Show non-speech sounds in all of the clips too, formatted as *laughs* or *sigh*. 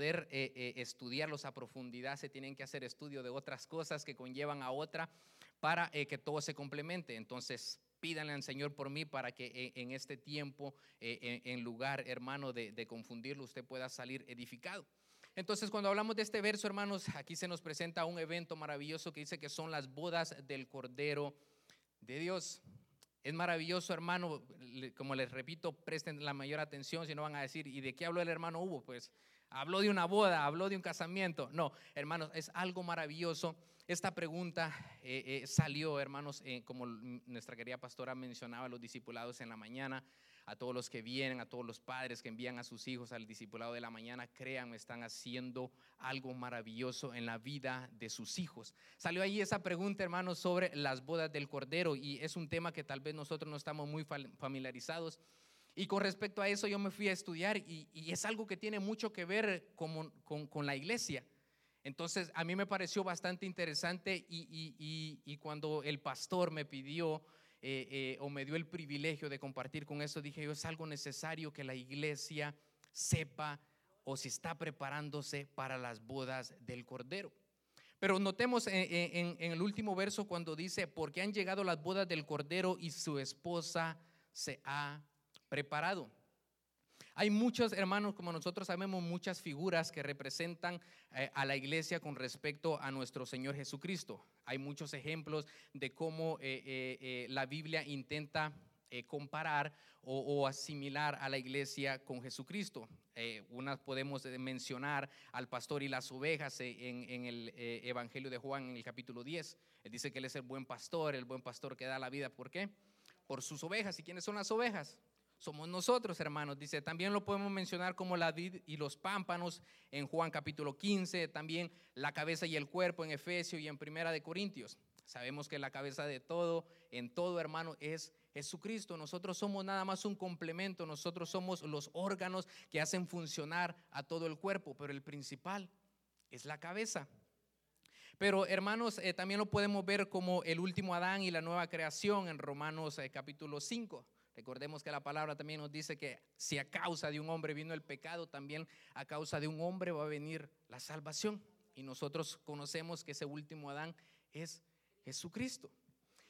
poder eh, eh, estudiarlos a profundidad se tienen que hacer estudio de otras cosas que conllevan a otra para que todo se complemente. Entonces, pídanle al Señor por mí para que en este tiempo, en lugar, hermano, de, de confundirlo, usted pueda salir edificado. Entonces, cuando hablamos de este verso, hermanos, aquí se nos presenta un evento maravilloso que dice que son las bodas del Cordero de Dios. Es maravilloso, hermano. Como les repito, presten la mayor atención si no van a decir, ¿y de qué habló el hermano Hugo? Pues habló de una boda, habló de un casamiento. No, hermanos, es algo maravilloso. Esta pregunta eh, eh, salió, hermanos, eh, como nuestra querida pastora mencionaba, los discipulados en la mañana a todos los que vienen, a todos los padres que envían a sus hijos al discipulado de la mañana, créanme, están haciendo algo maravilloso en la vida de sus hijos. Salió ahí esa pregunta, hermanos, sobre las bodas del Cordero y es un tema que tal vez nosotros no estamos muy familiarizados. Y con respecto a eso yo me fui a estudiar y, es algo que tiene mucho que ver con, con, la iglesia. Entonces a mí me pareció bastante interesante y, y cuando el pastor me pidió eh, eh, o me dio el privilegio de compartir con eso, dije yo, es algo necesario que la iglesia sepa o si está preparándose para las bodas del Cordero. Pero notemos en, en, el último verso cuando dice, porque han llegado las bodas del Cordero y su esposa se ha preparado. Hay muchos hermanos, como nosotros sabemos, muchas figuras que representan eh, a la iglesia con respecto a nuestro Señor Jesucristo. Hay muchos ejemplos de cómo eh, eh, la Biblia intenta comparar o, asimilar a la iglesia con Jesucristo. unas podemos mencionar al pastor y las ovejas en, el Evangelio de Juan en el capítulo 10. Él dice que él es el buen pastor, el buen pastor que da la vida. ¿Por qué? Por sus ovejas. ¿Y quiénes son las ovejas? Somos nosotros, hermanos. Dice, también lo podemos mencionar como la vid y los pámpanos en Juan capítulo 15, también la cabeza y el cuerpo en Efesios y en Primera de Corintios. Sabemos que la cabeza de todo, en todo, hermano, es Jesucristo. Nosotros somos nada más un complemento, nosotros somos los órganos que hacen funcionar a todo el cuerpo, pero el principal es la cabeza. Pero hermanos, eh, también lo podemos ver como el último Adán y la nueva creación en Romanos eh, capítulo 5. Recordemos que la palabra también nos dice que si a causa de un hombre vino el pecado, también a causa de un hombre va a venir la salvación. Y nosotros conocemos que ese último Adán es Jesucristo.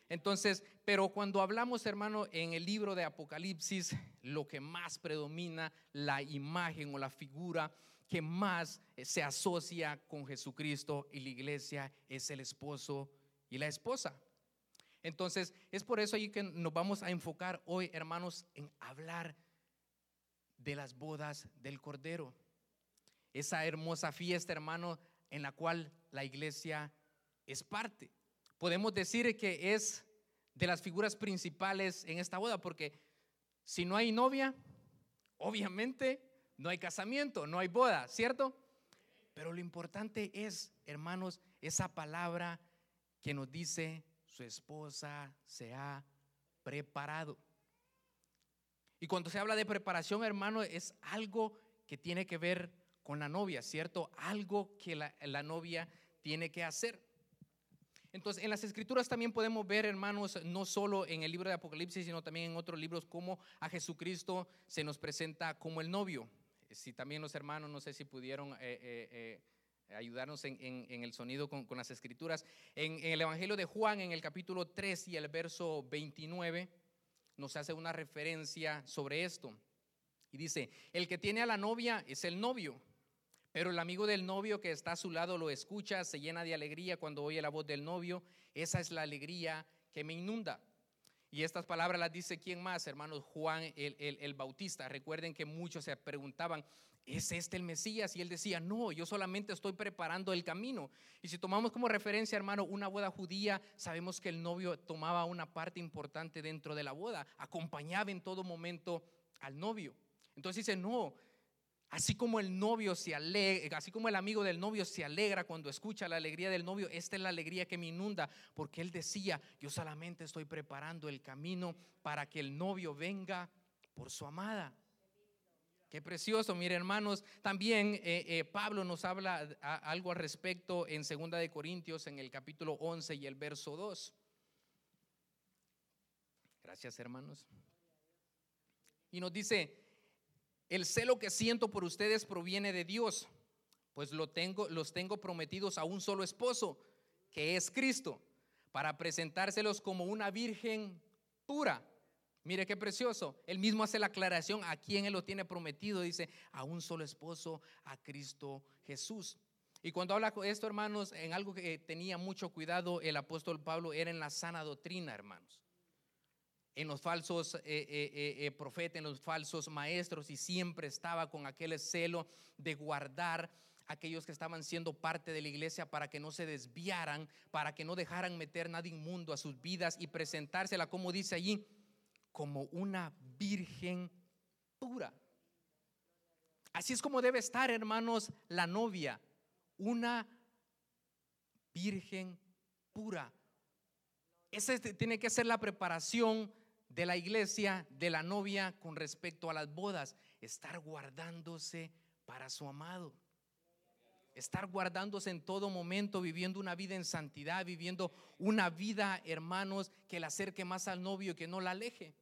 Entonces, pero cuando hablamos, hermano, en el libro de Apocalipsis, lo que más predomina, la imagen o la figura que más se asocia con Jesucristo y la iglesia es el esposo y la esposa. Entonces, es por eso ahí que nos vamos a enfocar hoy, hermanos, en hablar de las bodas del Cordero. Esa hermosa fiesta, hermano, en la cual la iglesia es parte. Podemos decir que es de las figuras principales en esta boda, porque si no hay novia, obviamente no hay casamiento, no hay boda, ¿cierto? Pero lo importante es, hermanos, esa palabra que nos dice su esposa se ha preparado. Y cuando se habla de preparación, hermano, es algo que tiene que ver con la novia, ¿cierto? Algo que la, novia tiene que hacer. Entonces, en las escrituras también podemos ver, hermanos, no solo en el libro de Apocalipsis, sino también en otros libros, cómo a Jesucristo se nos presenta como el novio. Si también los hermanos, no sé si pudieron eh, eh, eh, ayudarnos en, el sonido con, las escrituras. En, el Evangelio de Juan, en el capítulo 3 y el verso 29, nos hace una referencia sobre esto. Y dice, el que tiene a la novia es el novio, pero el amigo del novio que está a su lado lo escucha, se llena de alegría cuando oye la voz del novio. Esa es la alegría que me inunda. Y estas palabras las dice quién más, hermanos, Juan el, Bautista. Recuerden que muchos se preguntaban, ¿es este el Mesías? Y él decía, no, yo solamente estoy preparando el camino. Y si tomamos como referencia, hermano, una boda judía, sabemos que el novio tomaba una parte importante dentro de la boda, acompañaba en todo momento al novio. Entonces dice, no, Así como el novio se así como el amigo del novio se alegra cuando escucha la alegría del novio, esta es la alegría que me inunda, porque él decía, yo solamente estoy preparando el camino para que el novio venga por su amada. Qué precioso, mire hermanos. También eh, eh, Pablo nos habla algo al respecto en Segunda de Corintios, en el capítulo 11 y el verso 2. Gracias, hermanos. Y nos dice, el celo que siento por ustedes proviene de Dios, pues lo tengo, los tengo prometidos a un solo esposo, que es Cristo, para presentárselos como una virgen pura. Mire qué precioso. Él mismo hace la aclaración a quién él lo tiene prometido. Dice, a un solo esposo, a Cristo Jesús. Y cuando habla esto, hermanos, en algo que tenía mucho cuidado el apóstol Pablo era en la sana doctrina, hermanos. En los falsos eh, eh, eh, profetas, en los falsos maestros, y siempre estaba con aquel celo de guardar aquellos que estaban siendo parte de la iglesia para que no se desviaran, para que no dejaran meter nada inmundo a sus vidas y presentársela, como dice allí, como una virgen pura. Así es como debe estar, hermanos, la novia, una virgen pura. Esa tiene que ser la preparación de la iglesia, de la novia con respecto a las bodas, estar guardándose para su amado estar guardándose en todo momento, viviendo una vida en santidad, viviendo una vida, hermanos, que la acerque más al novio, que no la aleje.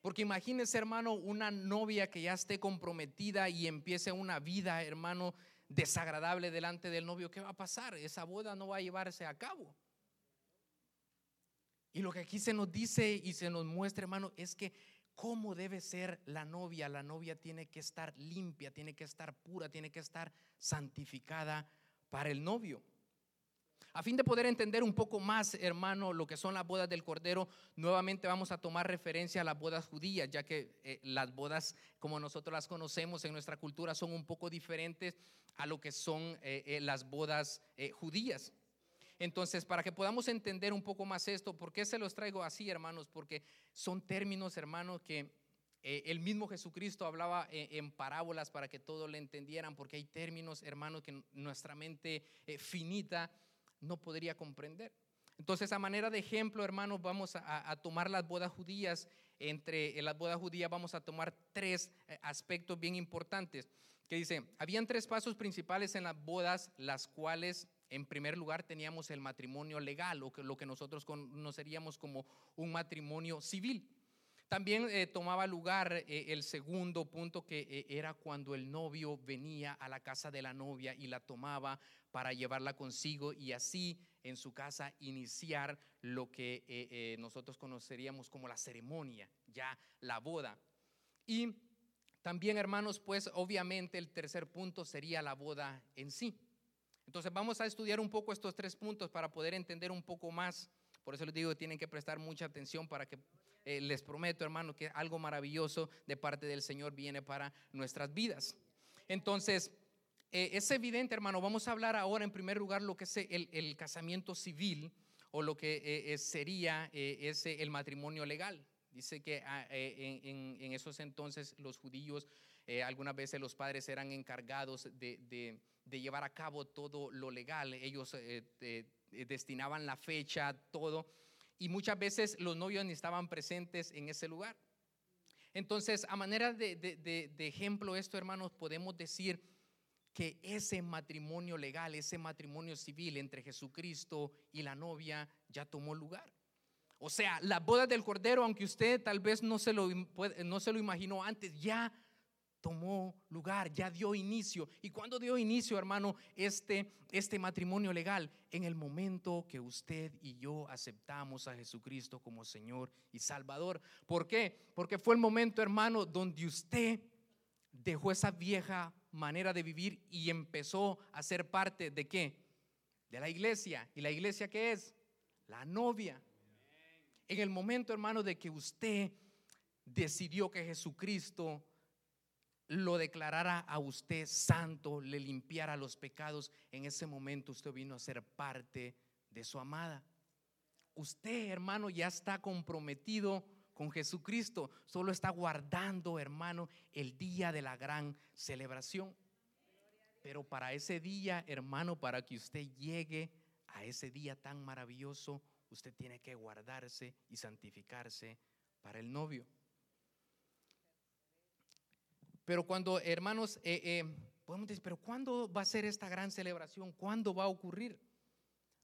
Porque imagínese, hermano, una novia que ya esté comprometida y empiece una vida, hermano, desagradable delante del novio, ¿qué va a pasar? Esa boda no va a llevarse a cabo. Y lo que aquí se nos dice y se nos muestra, hermano, es que cómo debe ser la novia. La novia tiene que estar limpia, tiene que estar pura, tiene que estar santificada para el novio. A fin de poder entender un poco más, hermano, lo que son las bodas del Cordero, nuevamente vamos a tomar referencia a las bodas judías, ya que eh, las bodas, como nosotros las conocemos en nuestra cultura, son un poco diferentes a lo que son eh, eh, las bodas judías. Entonces, para que podamos entender un poco más esto, ¿por qué se los traigo así, hermanos? Porque son términos, hermanos, que el mismo Jesucristo hablaba en, parábolas para que todos le entendieran, porque hay términos, hermanos, que nuestra mente finita no podría comprender. Entonces, a manera de ejemplo, hermanos, vamos a, tomar las bodas judías. Entre las bodas judías vamos a tomar tres aspectos bien importantes. Que dice, habían tres pasos principales en las bodas, las cuales en primer lugar teníamos el matrimonio legal, o lo que nosotros conoceríamos como un matrimonio civil. También eh, tomaba lugar eh, el segundo punto que eh, era cuando el novio venía a la casa de la novia y la tomaba para llevarla consigo y así en su casa iniciar lo que nosotros conoceríamos como la ceremonia, ya la boda. Y también, hermanos, pues obviamente el tercer punto sería la boda en sí. Entonces vamos a estudiar un poco estos tres puntos para poder entender un poco más. Por eso les digo tienen que prestar mucha atención para que eh, les prometo, hermano, que algo maravilloso de parte del Señor viene para nuestras vidas. Entonces, eh, es evidente, hermano, vamos a hablar ahora en primer lugar lo que es el, casamiento civil o lo que eh, sería ese, el matrimonio legal. Dice que ah, en, esos entonces los judíos, algunas veces los padres eran encargados de llevar a cabo todo lo legal. Ellos eh, eh, destinaban la fecha, todo. Y muchas veces los novios ni estaban presentes en ese lugar. Entonces, a manera de, de ejemplo esto, hermanos, podemos decir que ese matrimonio legal, ese matrimonio civil entre Jesucristo y la novia ya tomó lugar. O sea, la boda del Cordero, aunque usted tal vez no se lo, no se lo imaginó antes, ya tomó lugar, ya dio inicio. ¿Y cuando dio inicio, hermano, este, este matrimonio legal? En el momento que usted y yo aceptamos a Jesucristo como Señor y Salvador. ¿Por qué? Porque fue el momento, hermano, donde usted dejó esa vieja manera de vivir y empezó a ser parte de qué? De la iglesia. ¿Y la iglesia qué es? La novia. En el momento, hermano, de que usted decidió que Jesucristo lo declarara a usted santo, le limpiara los pecados, en ese momento usted vino a ser parte de su amada. Usted, hermano, ya está comprometido con Jesucristo, solo está guardando, hermano, el día de la gran celebración. Pero para ese día, hermano, para que usted llegue a ese día tan maravilloso, usted tiene que guardarse y santificarse para el novio. Pero cuando, hermanos, eh, eh, podemos decir, pero ¿cuándo va a ser esta gran celebración? ¿Cuándo va a ocurrir?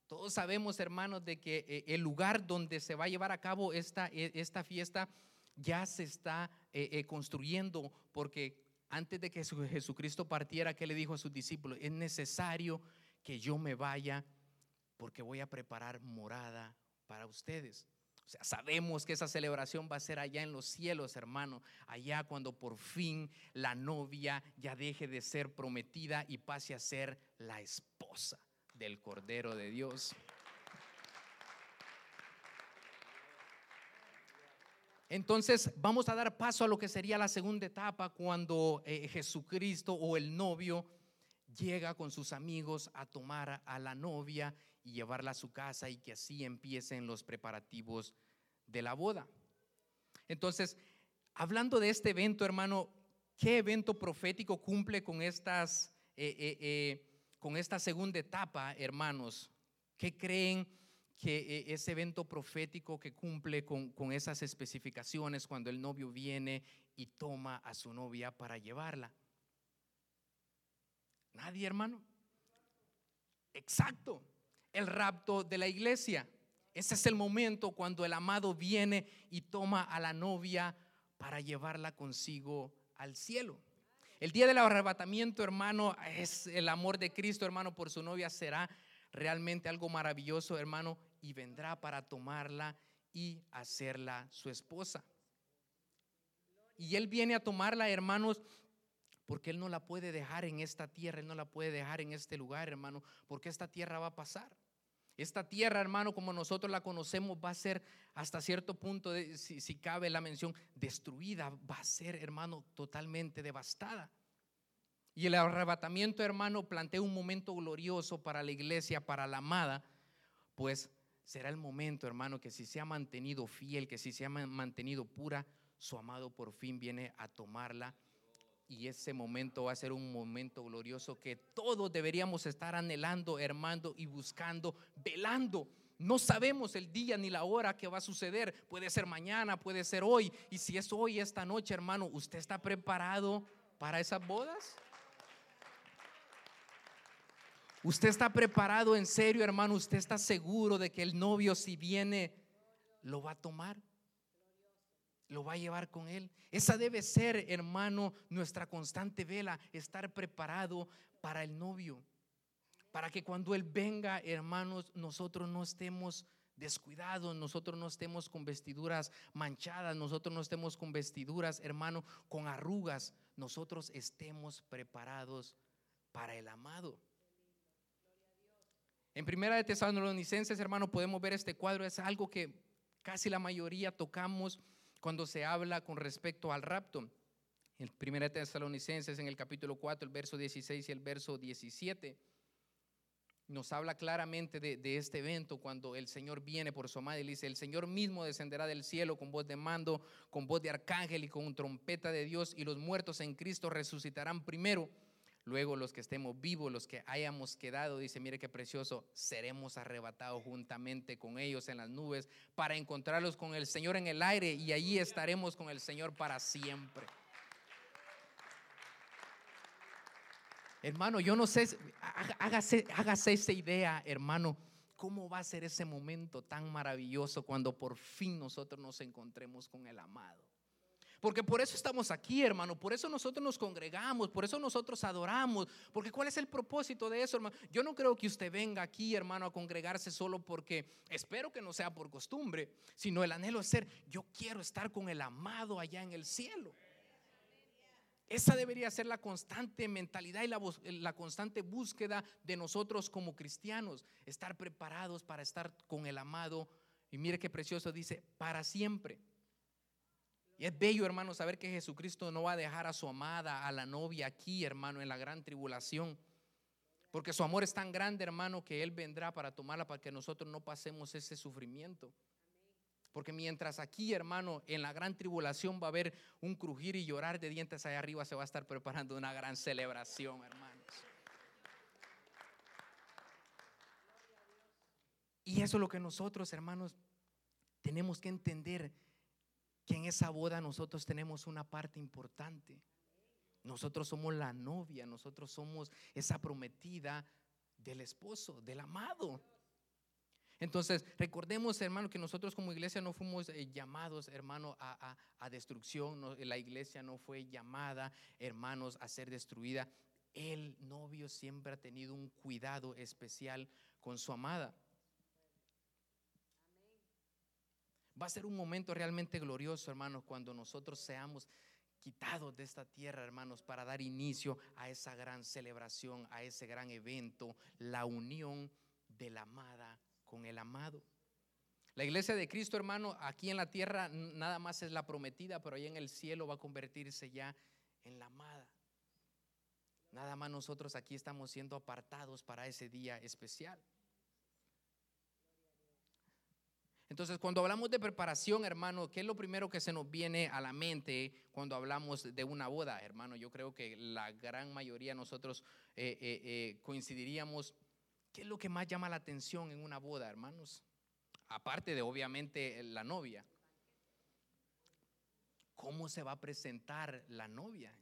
Todos sabemos, hermanos, de que eh, el lugar donde se va a llevar a cabo esta, esta fiesta ya se está construyendo porque antes de que Jesucristo partiera, ¿qué le dijo a sus discípulos? Es necesario que yo me vaya porque voy a preparar morada para ustedes. O sea, sabemos que esa celebración va a ser allá en los cielos, hermano, allá cuando por fin la novia ya deje de ser prometida y pase a ser la esposa del Cordero de Dios. Entonces vamos a dar paso a lo que sería la segunda etapa cuando eh, Jesucristo o el novio llega con sus amigos a tomar a la novia y llevarla a su casa y que así empiecen los preparativos de la boda. Entonces, hablando de este evento, hermano, ¿qué evento profético cumple con estas, eh, eh, con esta segunda etapa, hermanos? ¿Qué creen? que eh, ese evento profético que cumple con, con esas especificaciones cuando el novio viene y toma a su novia para llevarla. Nadie, hermano. Exacto. El rapto de la iglesia. Ese es el momento cuando el amado viene y toma a la novia para llevarla consigo al cielo. El día del arrebatamiento, hermano, es el amor de Cristo, hermano, por su novia será realmente algo maravilloso, hermano, y vendrá para tomarla y hacerla su esposa. Y Él viene a tomarla, hermanos, porque Él no la puede dejar en esta tierra, Él no la puede dejar en este lugar, hermano, porque esta tierra va a pasar. Esta tierra, hermano, como nosotros la conocemos, va a ser hasta cierto punto, si, si cabe la mención, destruida, va a ser, hermano, totalmente devastada. Y el arrebatamiento, hermano, plantea un momento glorioso para la iglesia, para la amada, pues será el momento, hermano, que si se ha mantenido fiel, que si se ha mantenido pura, su amado por fin viene a tomarla. Y ese momento va a ser un momento glorioso que todos deberíamos estar anhelando, hermano, y buscando, velando. No sabemos el día ni la hora que va a suceder. Puede ser mañana, puede ser hoy. Y si es hoy, esta noche, hermano, ¿usted está preparado para esas bodas? Usted está preparado en serio, hermano. Usted está seguro de que el novio, si viene, lo va a tomar. Lo va a llevar con él. Esa debe ser, hermano, nuestra constante vela, estar preparado para el novio. Para que cuando él venga, hermanos, nosotros no estemos descuidados, nosotros no estemos con vestiduras manchadas, nosotros no estemos con vestiduras, hermano, con arrugas, nosotros estemos preparados para el amado. En Primera de Tesalonicenses, hermano, podemos ver este cuadro. Es algo que casi la mayoría tocamos cuando se habla con respecto al rapto. En Primera de Tesalonicenses, en el capítulo 4, el verso 16 y el verso 17, nos habla claramente de, este evento cuando el Señor viene por su amada y dice, el Señor mismo descenderá del cielo con voz de mando, con voz de arcángel y con trompeta de Dios y los muertos en Cristo resucitarán primero. Luego los que estemos vivos, los que hayamos quedado, dice, mire qué precioso, seremos arrebatados juntamente con ellos en las nubes para encontrarlos con el Señor en el aire y allí estaremos con el Señor para siempre. Hermano, yo no sé, hágase, hágase esa idea, hermano, cómo va a ser ese momento tan maravilloso cuando por fin nosotros nos encontremos con el amado. Porque por eso estamos aquí, hermano. Por eso nosotros nos congregamos. Por eso nosotros adoramos. Porque ¿cuál es el propósito de eso, hermano? Yo no creo que usted venga aquí, hermano, a congregarse solo porque espero que no sea por costumbre, sino el anhelo es ser, yo quiero estar con el amado allá en el cielo. Esa debería ser la constante mentalidad y la, la, constante búsqueda de nosotros como cristianos, estar preparados para estar con el amado. Y mire qué precioso dice, para siempre. Y es bello, hermano, saber que Jesucristo no va a dejar a su amada, a la novia aquí, hermano, en la gran tribulación. Porque su amor es tan grande, hermano, que Él vendrá para tomarla para que nosotros no pasemos ese sufrimiento. Porque mientras aquí, hermano, en la gran tribulación va a haber un crujir y llorar de dientes allá arriba, se va a estar preparando una gran celebración, hermanos. Y eso es lo que nosotros, hermanos, tenemos que entender que en esa boda nosotros tenemos una parte importante. Nosotros somos la novia, nosotros somos esa prometida del esposo, del amado. Entonces, recordemos, hermano, que nosotros como iglesia no fuimos eh, llamados, hermano, a, destrucción. la iglesia no fue llamada, hermanos, a ser destruida. El novio siempre ha tenido un cuidado especial con su amada. Va a ser un momento realmente glorioso, hermanos, cuando nosotros seamos quitados de esta tierra, hermanos, para dar inicio a esa gran celebración, a ese gran evento, la unión de la amada con el amado. La iglesia de Cristo, hermano, aquí en la tierra nada más es la prometida, pero allá en el cielo va a convertirse ya en la amada. Nada más nosotros aquí estamos siendo apartados para ese día especial. Entonces, cuando hablamos de preparación, hermano, ¿qué es lo primero que se nos viene a la mente cuando hablamos de una boda, hermano? Yo creo que la gran mayoría de nosotros eh, eh, eh, coincidiríamos ¿Qué es lo que más llama la atención en una boda, hermanos? Aparte de obviamente la novia. ¿Cómo se va a presentar la novia?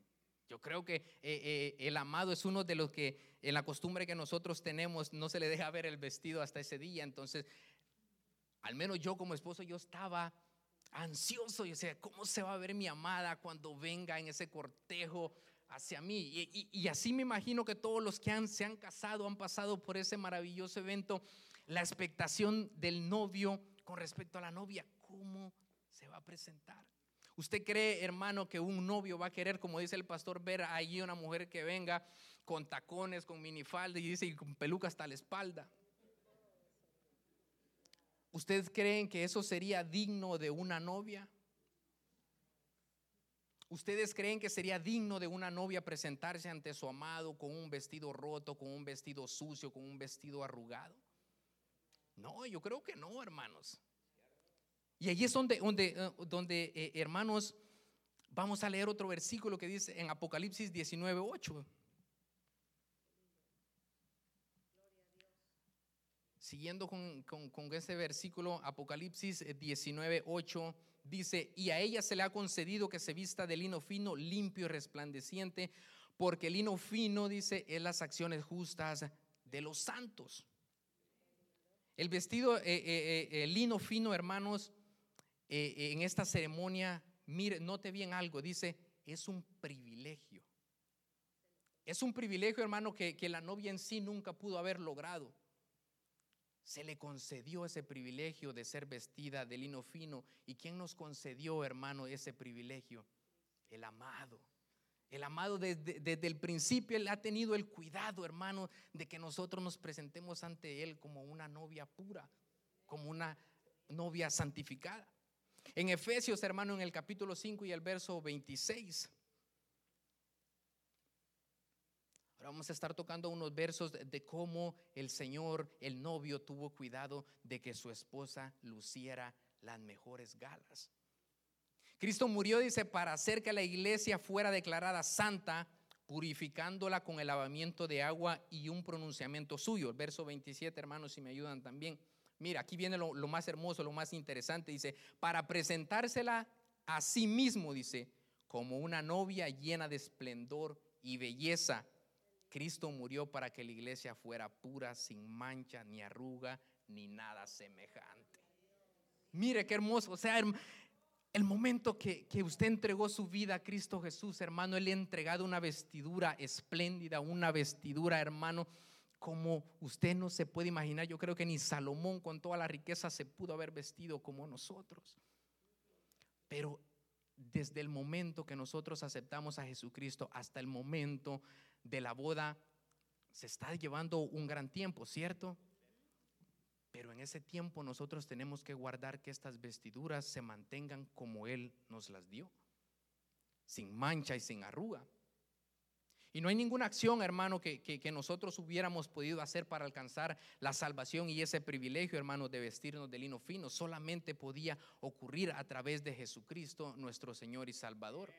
Yo creo que eh, eh, el amado es uno de los que en la costumbre que nosotros tenemos no se le deja ver el vestido hasta ese día. Entonces, al menos yo como esposo, yo estaba ansioso. Yo decía, ¿cómo se va a ver mi amada cuando venga en ese cortejo hacia mí. Y, así me imagino que todos los que se han casado han pasado por ese maravilloso evento, la expectación del novio con respecto a la novia, cómo se va a presentar. ¿Usted cree, hermano, que un novio va a querer, como dice el pastor, ver allí una mujer que venga con tacones, con minifalda y dice y con peluca hasta la espalda? ¿Ustedes creen que eso sería digno de una novia? ¿Ustedes creen que sería digno de una novia presentarse ante su amado con un vestido roto, con un vestido sucio, con un vestido arrugado? No, yo creo que no, hermanos. Y allí es donde, donde, eh, donde eh, hermanos, vamos a leer otro versículo que dice en Apocalipsis 19, 8. Siguiendo con, con, ese versículo, Apocalipsis 19, 8 dice, y a ella se le ha concedido que se vista de lino fino, limpio y resplandeciente, porque el lino fino, dice, es las acciones justas de los santos. El vestido, eh, eh, eh, lino fino, hermanos, en esta ceremonia, mire, note bien algo, dice, es un privilegio. Es un privilegio, hermano, que, que la novia en sí nunca pudo haber logrado se le concedió ese privilegio de ser vestida de lino fino. ¿Y quién nos concedió, hermano, ese privilegio? El amado. El amado desde, desde, el principio, él ha tenido el cuidado, hermano, de que nosotros nos presentemos ante Él como una novia pura, como una novia santificada. En Efesios, hermano, en el capítulo 5 y el verso 26, vamos a estar tocando unos versos de, cómo el Señor, el novio, tuvo cuidado de que su esposa luciera las mejores galas. Cristo murió, dice, para hacer que la iglesia fuera declarada santa, purificándola con el lavamiento de agua y un pronunciamiento suyo. El verso 27, hermanos, si me ayudan también. Mira, aquí viene lo, lo más hermoso, lo más interesante. Dice, para presentársela a sí mismo, dice, como una novia llena de esplendor y belleza Cristo murió para que la iglesia fuera pura, sin mancha, ni arruga, ni nada semejante. Mire qué hermoso. O sea, el momento que, usted entregó su vida a Cristo Jesús, hermano, Él le ha entregado una vestidura espléndida, una vestidura, hermano, como usted no se puede imaginar. Yo creo que ni Salomón con toda la riqueza se pudo haber vestido como nosotros. Pero desde el momento que nosotros aceptamos a Jesucristo hasta el momento de la boda se está llevando un gran tiempo, ¿cierto? Pero en ese tiempo nosotros tenemos que guardar que estas vestiduras se mantengan como Él nos las dio, sin mancha y sin arruga. Y no hay ninguna acción, hermano, que, nosotros hubiéramos podido hacer para alcanzar la salvación y ese privilegio, hermano, de vestirnos de lino fino. Solamente podía ocurrir a través de Jesucristo, nuestro Señor y Salvador.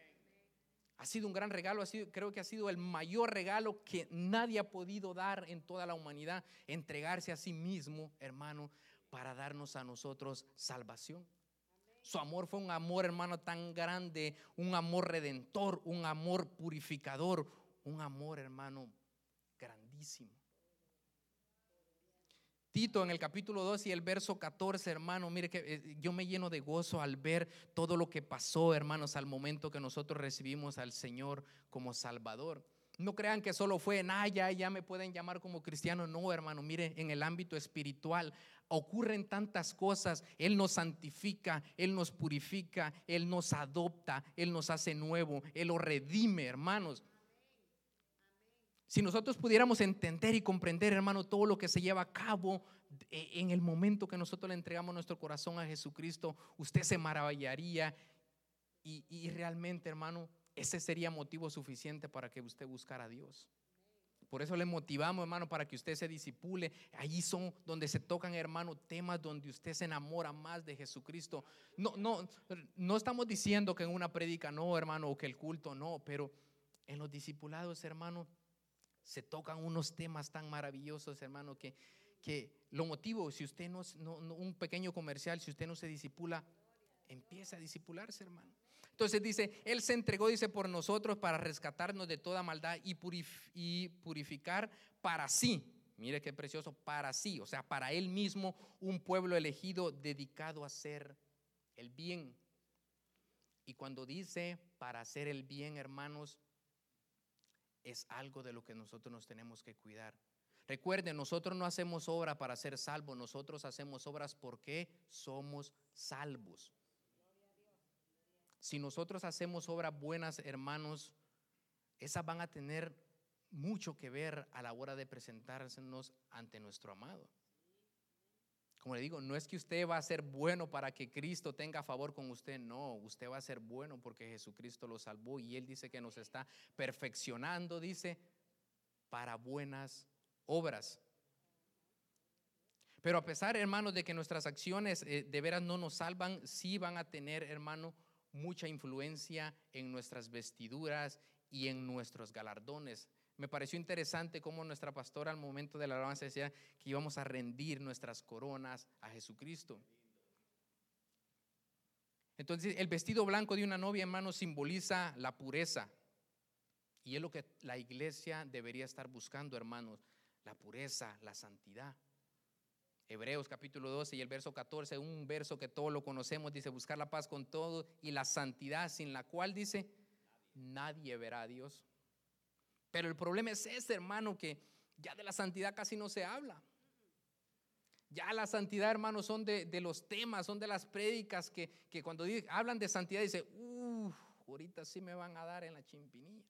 Ha sido un gran regalo, ha sido, creo que ha sido el mayor regalo que nadie ha podido dar en toda la humanidad, entregarse a sí mismo, hermano, para darnos a nosotros salvación. Su amor fue un amor, hermano, tan grande, un amor redentor, un amor purificador, un amor, hermano, grandísimo. Tito en el capítulo 2 y el verso 14, hermano, mire que eh, yo me lleno de gozo al ver todo lo que pasó, hermanos, al momento que nosotros recibimos al Señor como Salvador. No crean que solo fue en, ah, ya, ya me pueden llamar como cristiano. No, hermano, mire, en el ámbito espiritual ocurren tantas cosas. Él nos santifica, Él nos purifica, Él nos adopta, Él nos hace nuevo, Él lo redime, hermanos. Si nosotros pudiéramos entender y comprender, hermano, todo lo que se lleva a cabo e, en el momento que nosotros le entregamos nuestro corazón a Jesucristo, usted se maravillaría y, y realmente, hermano, ese sería motivo suficiente para que usted buscara a Dios. Por eso le motivamos, hermano, para que usted se disipule. Allí son donde se tocan, hermano, temas donde usted se enamora más de Jesucristo. No, no, no estamos diciendo que en una prédica no, hermano, o que el culto no, pero en los discipulados, hermano, se tocan unos temas tan maravillosos, hermano, que, que lo motivo, si usted no, no, un pequeño comercial, si usted no se disipula, empieza a disipularse, hermano. Entonces dice, Él se entregó, dice, por nosotros para rescatarnos de toda maldad y, y purificar para sí. Mire qué precioso, para sí, o sea, para Él mismo, un pueblo elegido dedicado a hacer el bien. Y cuando dice para hacer el bien, hermanos, es algo de lo que nosotros nos tenemos que cuidar. Recuerden, nosotros no hacemos obra para ser salvos, nosotros hacemos obras porque somos salvos. Si nosotros hacemos obras buenas, hermanos, esas van a tener mucho que ver a la hora de presentarnos ante nuestro amado. Como le digo, no es que usted va a ser bueno para que Cristo tenga favor con usted, no, usted va a ser bueno porque Jesucristo lo salvó y Él dice que nos está perfeccionando, dice, para buenas obras. Pero a pesar, hermanos, de que nuestras acciones eh, de veras no nos salvan, sí van a tener, hermano, mucha influencia en nuestras vestiduras y en nuestros galardones. Me pareció interesante cómo nuestra pastora al momento de la alabanza decía que íbamos a rendir nuestras coronas a Jesucristo. Entonces, el vestido blanco de una novia, hermano, simboliza la pureza. Y es lo que la iglesia debería estar buscando, hermanos, la pureza, la santidad. Hebreos capítulo 12 y el verso 14, un verso que todos lo conocemos, dice, buscar la paz con todo y la santidad sin la cual dice, nadie verá a Dios. Pero el problema es ese, hermano, que ya de la santidad casi no se habla. Ya la santidad, hermano, son de, los temas, son de las prédicas que, cuando hablan de santidad dice, uff, ahorita sí me van a dar en la chimpinilla.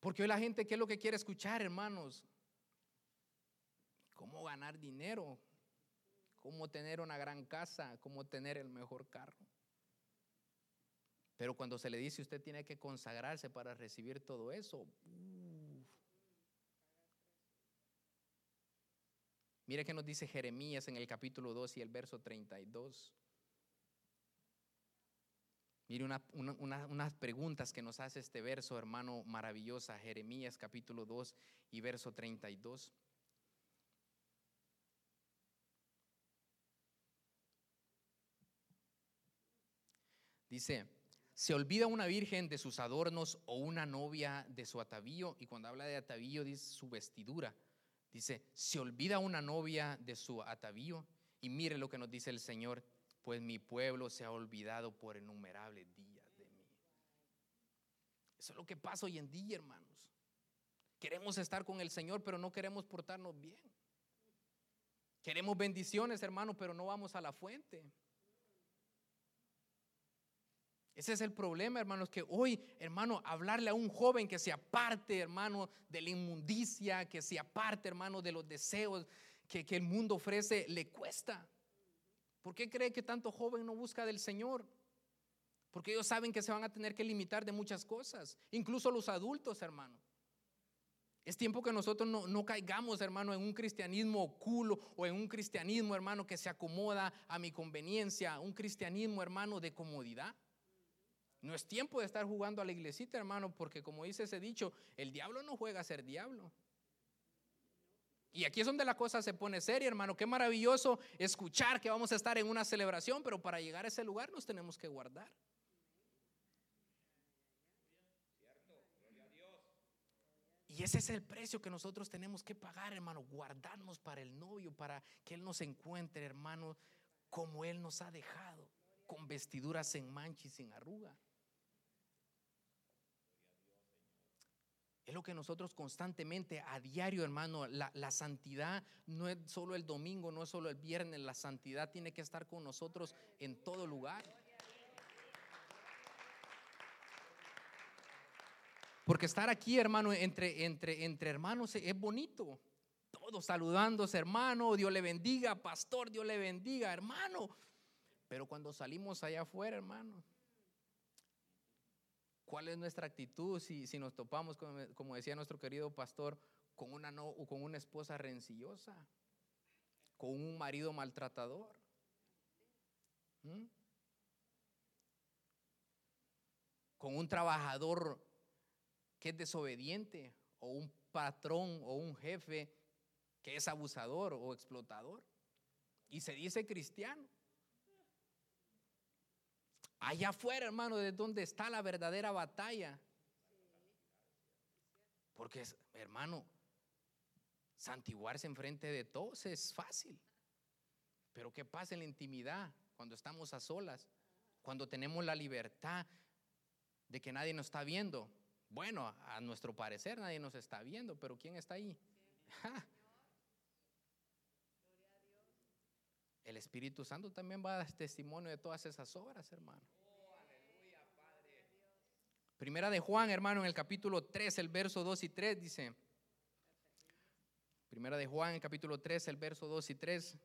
Porque hoy la gente, ¿qué es lo que quiere escuchar, hermanos? cómo ganar dinero, cómo tener una gran casa, cómo tener el mejor carro. Pero cuando se le dice usted tiene que consagrarse para recibir todo eso, mire que nos dice Jeremías en el capítulo 2 y el verso 32. Mire unas preguntas que nos hace este verso, hermano, maravillosa. Jeremías capítulo 2 y verso 32. Dice, se olvida una virgen de sus adornos o una novia de su atavío. Y cuando habla de atavío, dice su vestidura. Dice, se olvida una novia de su atavío. Y mire lo que nos dice el Señor, pues mi pueblo se ha olvidado por innumerables días de mí. Eso es lo que pasa hoy en día, hermanos. Queremos estar con el Señor, pero no queremos portarnos bien. Queremos bendiciones, hermano, pero no vamos a la fuente. Ese es el problema, hermanos, que hoy, hermano, hablarle a un joven que se aparte, hermano, de la inmundicia, que se aparte, hermano, de los deseos que, el mundo ofrece, le cuesta. ¿Por qué cree que tanto joven no busca del Señor? Porque ellos saben que se van a tener que limitar de muchas cosas, incluso los adultos, hermano. Es tiempo que nosotros no, no, caigamos, hermano, en un cristianismo oculo o en un cristianismo, hermano, que se acomoda a mi conveniencia, un cristianismo, hermano, de comodidad. No es tiempo de estar jugando a la iglesita, hermano, porque como dice ese dicho, el diablo no juega a ser diablo. Y aquí es donde la cosa se pone seria, hermano. Qué maravilloso escuchar que vamos a estar en una celebración, pero para llegar a ese lugar nos tenemos que guardar. Y ese es el precio que nosotros tenemos que pagar, hermano, guardarnos para el novio, para que Él nos encuentre, hermano, como Él nos ha dejado, con vestiduras en mancha y sin arruga. Que nosotros constantemente, a diario, hermano, la, la, santidad no es solo el domingo, no es solo el viernes, la santidad tiene que estar con nosotros en todo lugar. Porque estar aquí, hermano, entre, entre, entre hermanos es bonito. Todos saludándose, hermano, Dios le bendiga, pastor, Dios le bendiga, hermano. Pero cuando salimos allá afuera, hermano, ¿cuál es nuestra actitud si, nos topamos, como, decía nuestro querido pastor, con una, no, con una esposa rencillosa, con un marido maltratador? ¿Mm? Con un trabajador que es desobediente, o un patrón o un jefe que es abusador o explotador. Y se dice cristiano. Allá afuera, hermano, de donde está la verdadera batalla. Porque, hermano, santiguarse enfrente de todos es fácil. Pero ¿qué pasa en la intimidad cuando estamos a solas? Cuando tenemos la libertad de que nadie nos está viendo. Bueno, a nuestro parecer nadie nos está viendo, pero ¿quién está ahí? *laughs* El Espíritu Santo también va a dar testimonio de todas esas obras, hermano. Primera de Juan, hermano, en el capítulo 3, el verso 2 y 3 dice. Primera de Juan, el capítulo 3, el verso 2 y 3.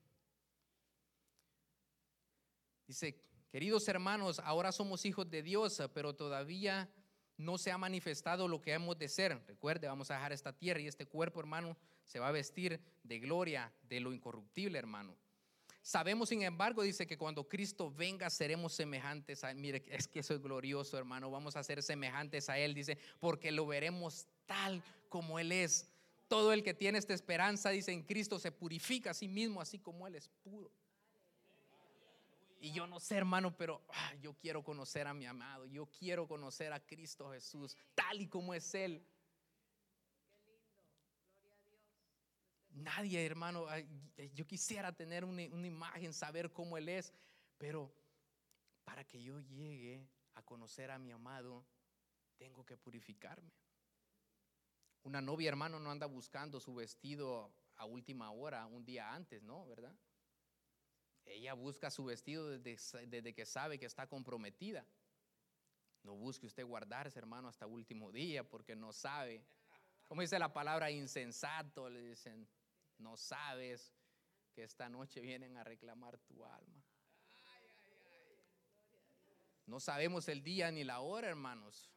Dice, queridos hermanos, ahora somos hijos de Dios, pero todavía no se ha manifestado lo que hemos de ser. Recuerde, vamos a dejar esta tierra y este cuerpo, hermano, se va a vestir de gloria, de lo incorruptible, hermano. Sabemos, sin embargo, dice que cuando Cristo venga seremos semejantes a Él. Mire, es que eso es glorioso, hermano. Vamos a ser semejantes a Él, dice, porque lo veremos tal como Él es. Todo el que tiene esta esperanza, dice, en Cristo se purifica a sí mismo, así como Él es puro. Y yo no sé, hermano, pero ah, yo quiero conocer a mi amado. Yo quiero conocer a Cristo Jesús, tal y como es Él. Nadie, hermano, yo quisiera tener una, imagen, saber cómo Él es, pero para que yo llegue a conocer a mi amado, tengo que purificarme. Una novia, hermano, no anda buscando su vestido a última hora, un día antes, ¿no? ¿Verdad? Ella busca su vestido desde, que sabe que está comprometida. No busque usted guardarse, hermano, hasta último día porque no sabe. Como dice la palabra insensato, le dicen, no sabes que esta noche vienen a reclamar tu alma. No sabemos el día ni la hora, hermanos.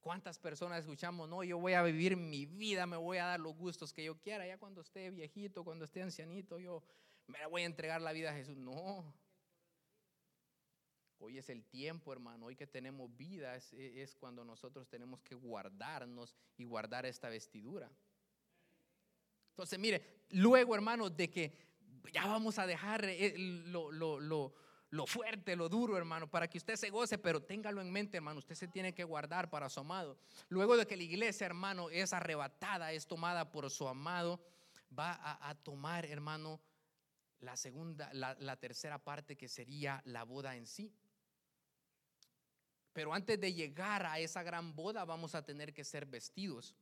¿Cuántas personas escuchamos? No, yo voy a vivir mi vida, me voy a dar los gustos que yo quiera. Ya cuando esté viejito, cuando esté ancianito, yo me voy a entregar la vida a Jesús. No. Hoy es el tiempo, hermano. Hoy que tenemos vida es, cuando nosotros tenemos que guardarnos y guardar esta vestidura. Entonces, mire, luego, hermano, de que ya vamos a dejar eh, lo, lo, fuerte, lo duro, hermano, para que usted se goce, pero téngalo en mente, hermano. Usted se tiene que guardar para su amado. Luego de que la iglesia, hermano, es arrebatada, es tomada por su amado, va a, a tomar, hermano, la segunda, la, tercera parte que sería la boda en sí. Pero antes de llegar a esa gran boda vamos a tener que ser vestidos.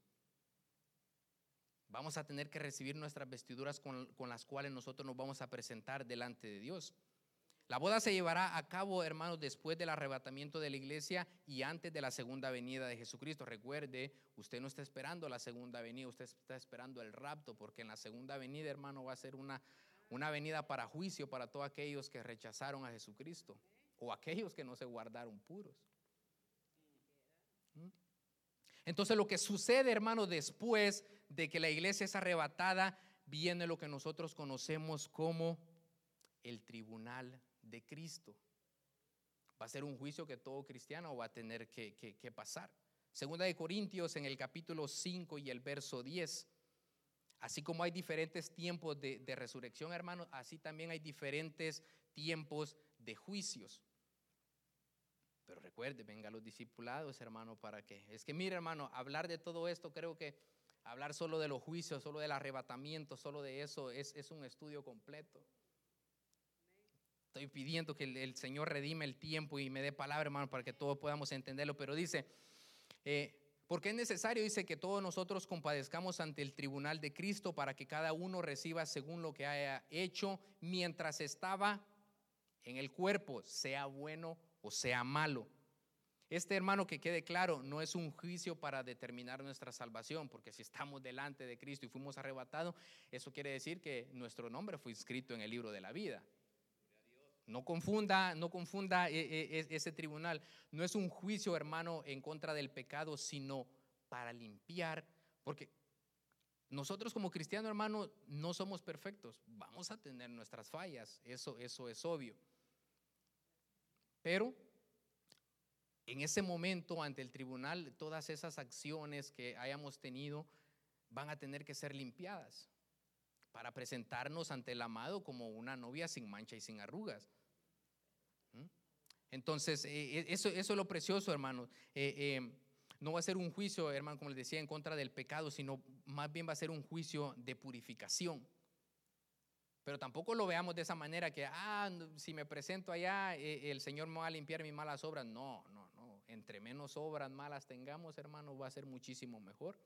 Vamos a tener que recibir nuestras vestiduras con, las cuales nosotros nos vamos a presentar delante de Dios. La boda se llevará a cabo, hermanos, después del arrebatamiento de la iglesia y antes de la segunda venida de Jesucristo. Recuerde, usted no está esperando la segunda venida, usted está esperando el rapto, porque en la segunda venida, hermano, va a ser una una venida para juicio para todos aquellos que rechazaron a Jesucristo o aquellos que no se guardaron puros. ¿Mm? Entonces lo que sucede, hermano, después de que la iglesia es arrebatada, viene lo que nosotros conocemos como el tribunal de Cristo. Va a ser un juicio que todo cristiano va a tener que, pasar. Segunda de Corintios en el capítulo 5 y el verso 10. Así como hay diferentes tiempos de, resurrección, hermanos, así también hay diferentes tiempos de juicios. Pero recuerde, venga los discipulados, hermano, para que. Es que mire, hermano, hablar de todo esto, creo que hablar solo de los juicios, solo del arrebatamiento, solo de eso, es, es un estudio completo. Estoy pidiendo que el, Señor redime el tiempo y me dé palabra, hermano, para que todos podamos entenderlo. Pero dice, eh, porque es necesario, dice, que todos nosotros compadezcamos ante el tribunal de Cristo para que cada uno reciba según lo que haya hecho mientras estaba en el cuerpo, sea bueno o sea malo. Este hermano que quede claro, no es un juicio para determinar nuestra salvación, porque si estamos delante de Cristo y fuimos arrebatados, eso quiere decir que nuestro nombre fue inscrito en el libro de la vida. No confunda, no confunda e, e, e, ese tribunal. No es un juicio, hermano, en contra del pecado, sino para limpiar, porque nosotros como cristianos, hermano, no somos perfectos. Vamos a tener nuestras fallas, eso, eso es obvio. Pero en ese momento, ante el tribunal, todas esas acciones que hayamos tenido van a tener que ser limpiadas para presentarnos ante el amado como una novia sin mancha y sin arrugas. ¿Mm? Entonces, eh, eh, eso, es lo precioso, hermano. Eh, no va a ser un juicio, hermano, como les decía, en contra del pecado, sino más bien va a ser un juicio de purificación. Pero tampoco lo veamos de esa manera que, ah, si me presento allá, eh, el Señor me va a limpiar mis malas obras. No, no, no. Entre menos obras malas tengamos, hermano, va a ser muchísimo mejor.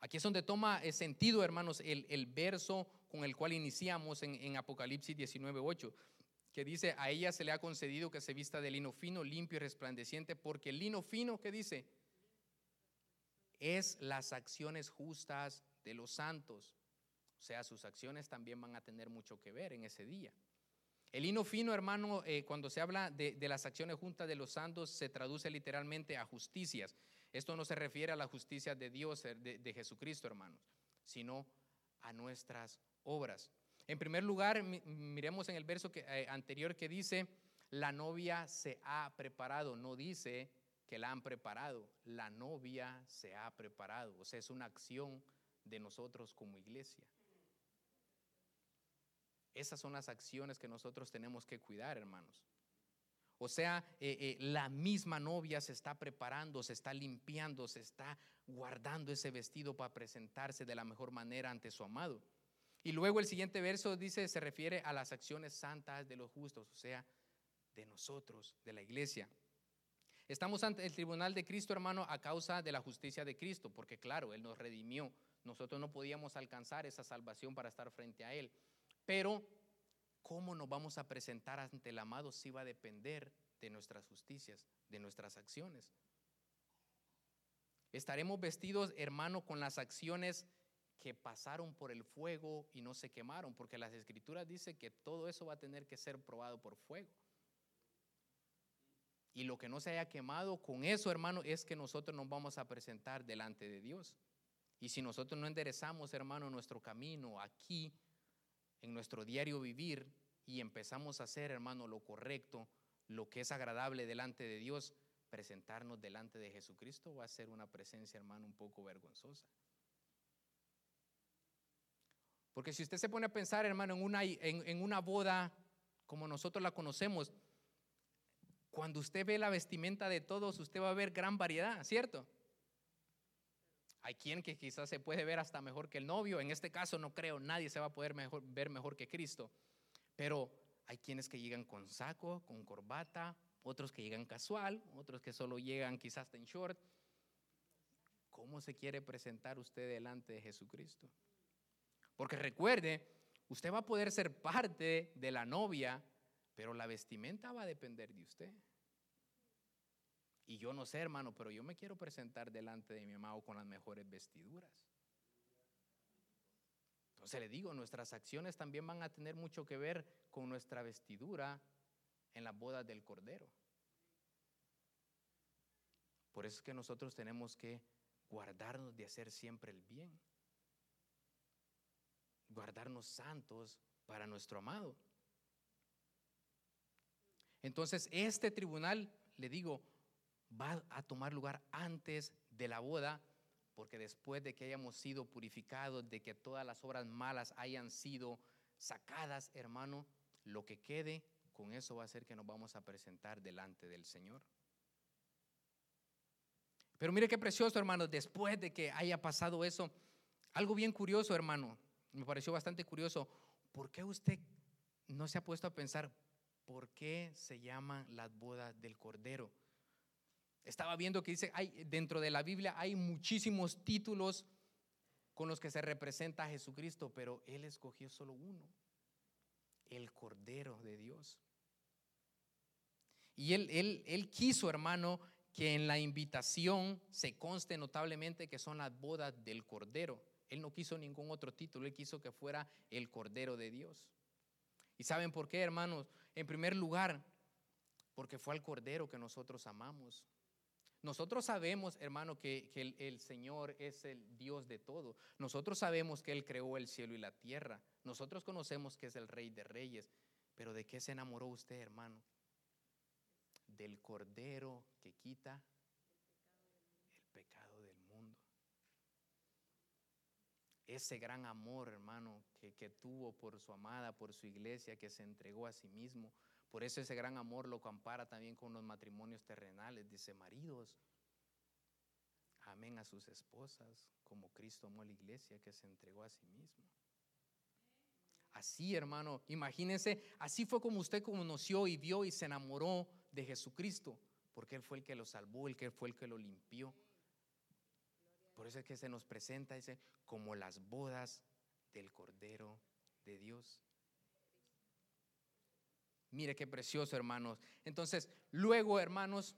Aquí es donde toma eh, sentido, hermanos, el, verso con el cual iniciamos en, en Apocalipsis 19.8, que dice, a ella se le ha concedido que se vista de lino fino, limpio y resplandeciente, porque el lino fino, ¿qué dice? Es las acciones justas de los santos. Sea, sus acciones también van a tener mucho que ver en ese día. El hino fino, hermano, eh, cuando se habla de, las acciones juntas de los santos, se traduce literalmente a justicias. Esto no se refiere a la justicia de Dios, eh, de, Jesucristo, hermanos, sino a nuestras obras. En primer lugar, miremos en el verso eh, anterior que dice, la novia se ha preparado, no dice que la han preparado, la novia se ha preparado, o sea, es una acción de nosotros como iglesia. Esas son las acciones que nosotros tenemos que cuidar, hermanos. O sea, eh, eh, la misma novia se está preparando, se está limpiando, se está guardando ese vestido para presentarse de la mejor manera ante su amado. Y luego el siguiente verso dice, se refiere a las acciones santas de los justos, o sea, de nosotros, de la iglesia. Estamos ante el tribunal de Cristo, hermano, a causa de la justicia de Cristo, porque claro, Él nos redimió. Nosotros no podíamos alcanzar esa salvación para estar frente a Él. Pero, ¿cómo nos vamos a presentar ante el amado si va a depender de nuestras justicias, de nuestras acciones? Estaremos vestidos, hermano, con las acciones que pasaron por el fuego y no se quemaron, porque las escrituras dicen que todo eso va a tener que ser probado por fuego. Y lo que no se haya quemado, con eso, hermano, es que nosotros nos vamos a presentar delante de Dios. Y si nosotros no enderezamos, hermano, nuestro camino aquí, en nuestro diario vivir y empezamos a hacer, hermano, lo correcto, lo que es agradable delante de Dios, presentarnos delante de Jesucristo va a ser una presencia, hermano, un poco vergonzosa. Porque si usted se pone a pensar, hermano, en una, en, una boda como nosotros la conocemos, cuando usted ve la vestimenta de todos, usted va a ver gran variedad, ¿cierto? Hay quien que quizás se puede ver hasta mejor que el novio. En este caso no creo, nadie se va a poder ver mejor que Cristo. Pero hay quienes que llegan con saco, con corbata, otros que llegan casual, otros que solo llegan quizás en short. ¿Cómo se quiere presentar usted delante de Jesucristo? Porque recuerde, usted va a poder ser parte de la novia, pero la vestimenta va a depender de usted. Y yo no sé, hermano, pero yo me quiero presentar delante de mi amado con las mejores vestiduras. Entonces le digo, nuestras acciones también van a tener mucho que ver con nuestra vestidura en las bodas del Cordero. Por eso es que nosotros tenemos que guardarnos de hacer siempre el bien. Guardarnos santos para nuestro amado. Entonces, este tribunal, le digo, va a tomar lugar antes de la boda, porque después de que hayamos sido purificados, de que todas las obras malas hayan sido sacadas, hermano, lo que quede con eso va a ser que nos vamos a presentar delante del Señor. Pero mire qué precioso, hermano, después de que haya pasado eso, algo bien curioso, hermano, me pareció bastante curioso, ¿por qué usted no se ha puesto a pensar por qué se llaman las bodas del Cordero? Estaba viendo que dice, hay, dentro de la Biblia hay muchísimos títulos con los que se representa a Jesucristo, pero Él escogió solo uno, el Cordero de Dios. Y él, él, él quiso, hermano, que en la invitación se conste notablemente que son las bodas del Cordero. Él no quiso ningún otro título, él quiso que fuera el Cordero de Dios. ¿Y saben por qué, hermanos? En primer lugar, porque fue al Cordero que nosotros amamos. Nosotros sabemos, hermano, que, el, Señor es el Dios de todo. Nosotros sabemos que Él creó el cielo y la tierra. Nosotros conocemos que es el Rey de Reyes. Pero ¿de qué se enamoró usted, hermano? Del Cordero que quita el pecado del mundo. Ese gran amor, hermano, que, tuvo por su amada, por su iglesia, que se entregó a sí mismo por eso ese gran amor lo compara también con los matrimonios terrenales. Dice, maridos, amen a sus esposas como Cristo amó a la iglesia que se entregó a sí mismo. Así, hermano, imagínense, así fue como usted conoció y vio y se enamoró de Jesucristo, porque Él fue el que lo salvó, el que fue el que lo limpió. Por eso es que se nos presenta, dice, como las bodas del Cordero de Dios. Mire qué precioso, hermanos. Entonces, luego, hermanos,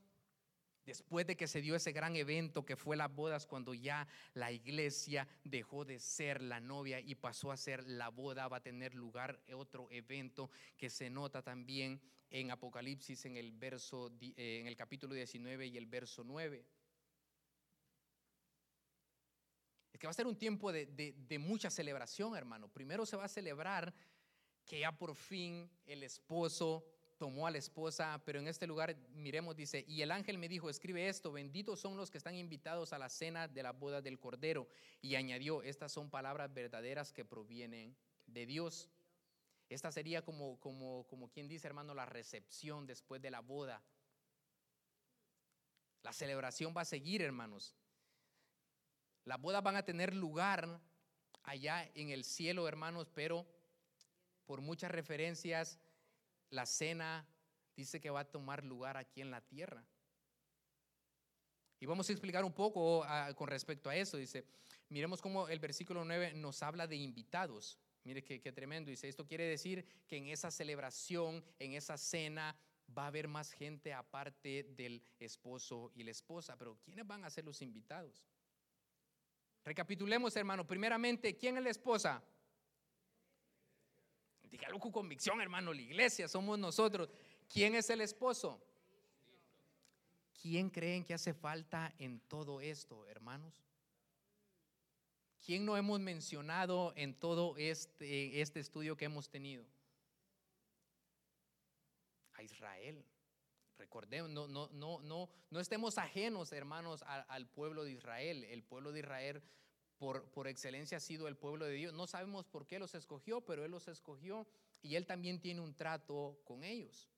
después de que se dio ese gran evento que fue las bodas, cuando ya la iglesia dejó de ser la novia y pasó a ser la boda, va a tener lugar otro evento que se nota también en Apocalipsis en el verso eh, en el capítulo 19 y el verso 9. Es que va a ser un tiempo de, de mucha celebración, hermano. Primero se va a celebrar que ya por fin el esposo tomó a la esposa, pero en este lugar miremos, dice, y el ángel me dijo, escribe esto, benditos son los que están invitados a la cena de la boda del Cordero. Y añadió, estas son palabras verdaderas que provienen de Dios. Esta sería como, como, como quien dice, hermano, la recepción después de la boda. La celebración va a seguir, hermanos. Las bodas van a tener lugar allá en el cielo, hermanos, pero por muchas referencias, la cena dice que va a tomar lugar aquí en la tierra. Y vamos a explicar un poco ah, con respecto a eso. Dice, miremos cómo el versículo 9 nos habla de invitados. Mire qué, tremendo. Dice, esto quiere decir que en esa celebración, en esa cena, va a haber más gente aparte del esposo y la esposa. Pero ¿quiénes van a ser los invitados? Recapitulemos, hermano. Primeramente, ¿quién es la esposa? Dígalo con convicción, hermano, la iglesia somos nosotros. ¿Quién es el esposo? ¿Quién creen que hace falta en todo esto, hermanos? ¿Quién no hemos mencionado en todo este, este estudio que hemos tenido? A Israel. Recordemos, no, no, no, no, no estemos ajenos, hermanos, al pueblo de Israel. El pueblo de Israel por, excelencia ha sido el pueblo de Dios. No sabemos por qué los escogió, pero Él los escogió y Él también tiene un trato con ellos.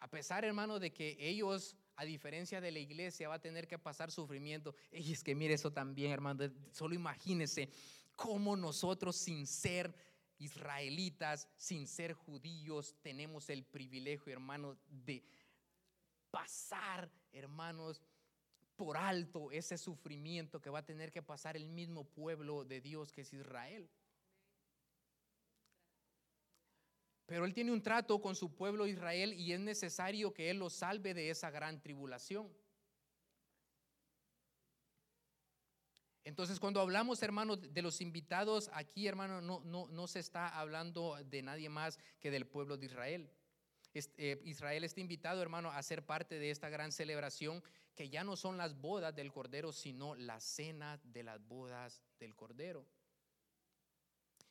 A pesar, hermano, de que ellos, a diferencia de la iglesia, va a tener que pasar sufrimiento. Y es que mire eso también, hermano. Solo imagínese cómo nosotros, sin ser israelitas, sin ser judíos, tenemos el privilegio, hermano, de pasar, hermanos, por alto ese sufrimiento que va a tener que pasar el mismo pueblo de Dios que es Israel. Pero Él tiene un trato con su pueblo Israel y es necesario que Él lo salve de esa gran tribulación. Entonces, cuando hablamos, hermano, de los invitados, aquí, hermano, no, no, no se está hablando de nadie más que del pueblo de Israel. Eh, Israel está invitado, hermano, a ser parte de esta gran celebración que ya no son las bodas del Cordero, sino la cena de las bodas del Cordero.